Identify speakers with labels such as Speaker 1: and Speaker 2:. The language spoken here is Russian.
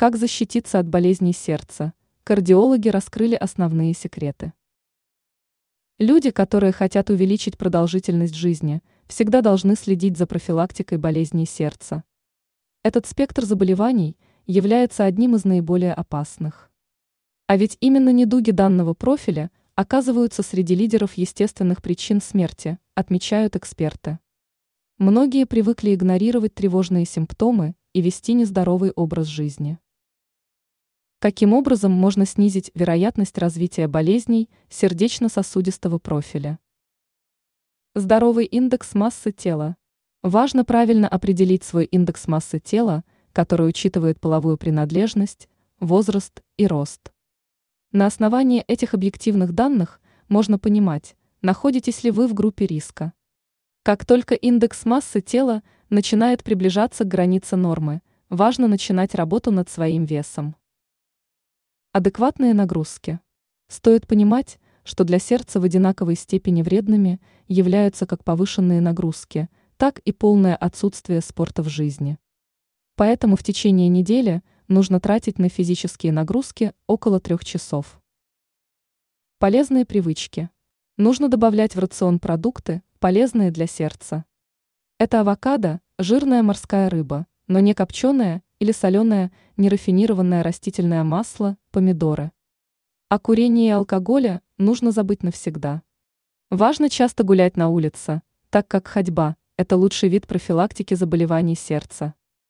Speaker 1: Как защититься от болезней сердца? Кардиологи раскрыли основные секреты. Люди, которые хотят увеличить продолжительность жизни, всегда должны следить за профилактикой болезней сердца. Этот спектр заболеваний является одним из наиболее опасных. А ведь именно недуги данного профиля оказываются среди лидеров естественных причин смерти, отмечают эксперты. Многие привыкли игнорировать тревожные симптомы и вести нездоровый образ жизни. Каким образом можно снизить вероятность развития болезней сердечно-сосудистого профиля? Здоровый индекс массы тела. Важно правильно определить свой индекс массы тела, который учитывает половую принадлежность, возраст и рост. На основании этих объективных данных можно понимать, находитесь ли вы в группе риска. Как только индекс массы тела начинает приближаться к границе нормы, важно начинать работу над своим весом. Адекватные нагрузки. Стоит понимать, что для сердца в одинаковой степени вредными являются как повышенные нагрузки, так и полное отсутствие спорта в жизни. Поэтому в течение недели нужно тратить на физические нагрузки около трех часов. Полезные привычки. Нужно добавлять в рацион продукты, полезные для сердца. Это авокадо, жирная морская рыба, но не копченая или соленое нерафинированное растительное масло, помидоры. О курении и алкоголе нужно забыть навсегда. Важно часто гулять на улице, так как ходьба – это лучший вид профилактики заболеваний сердца.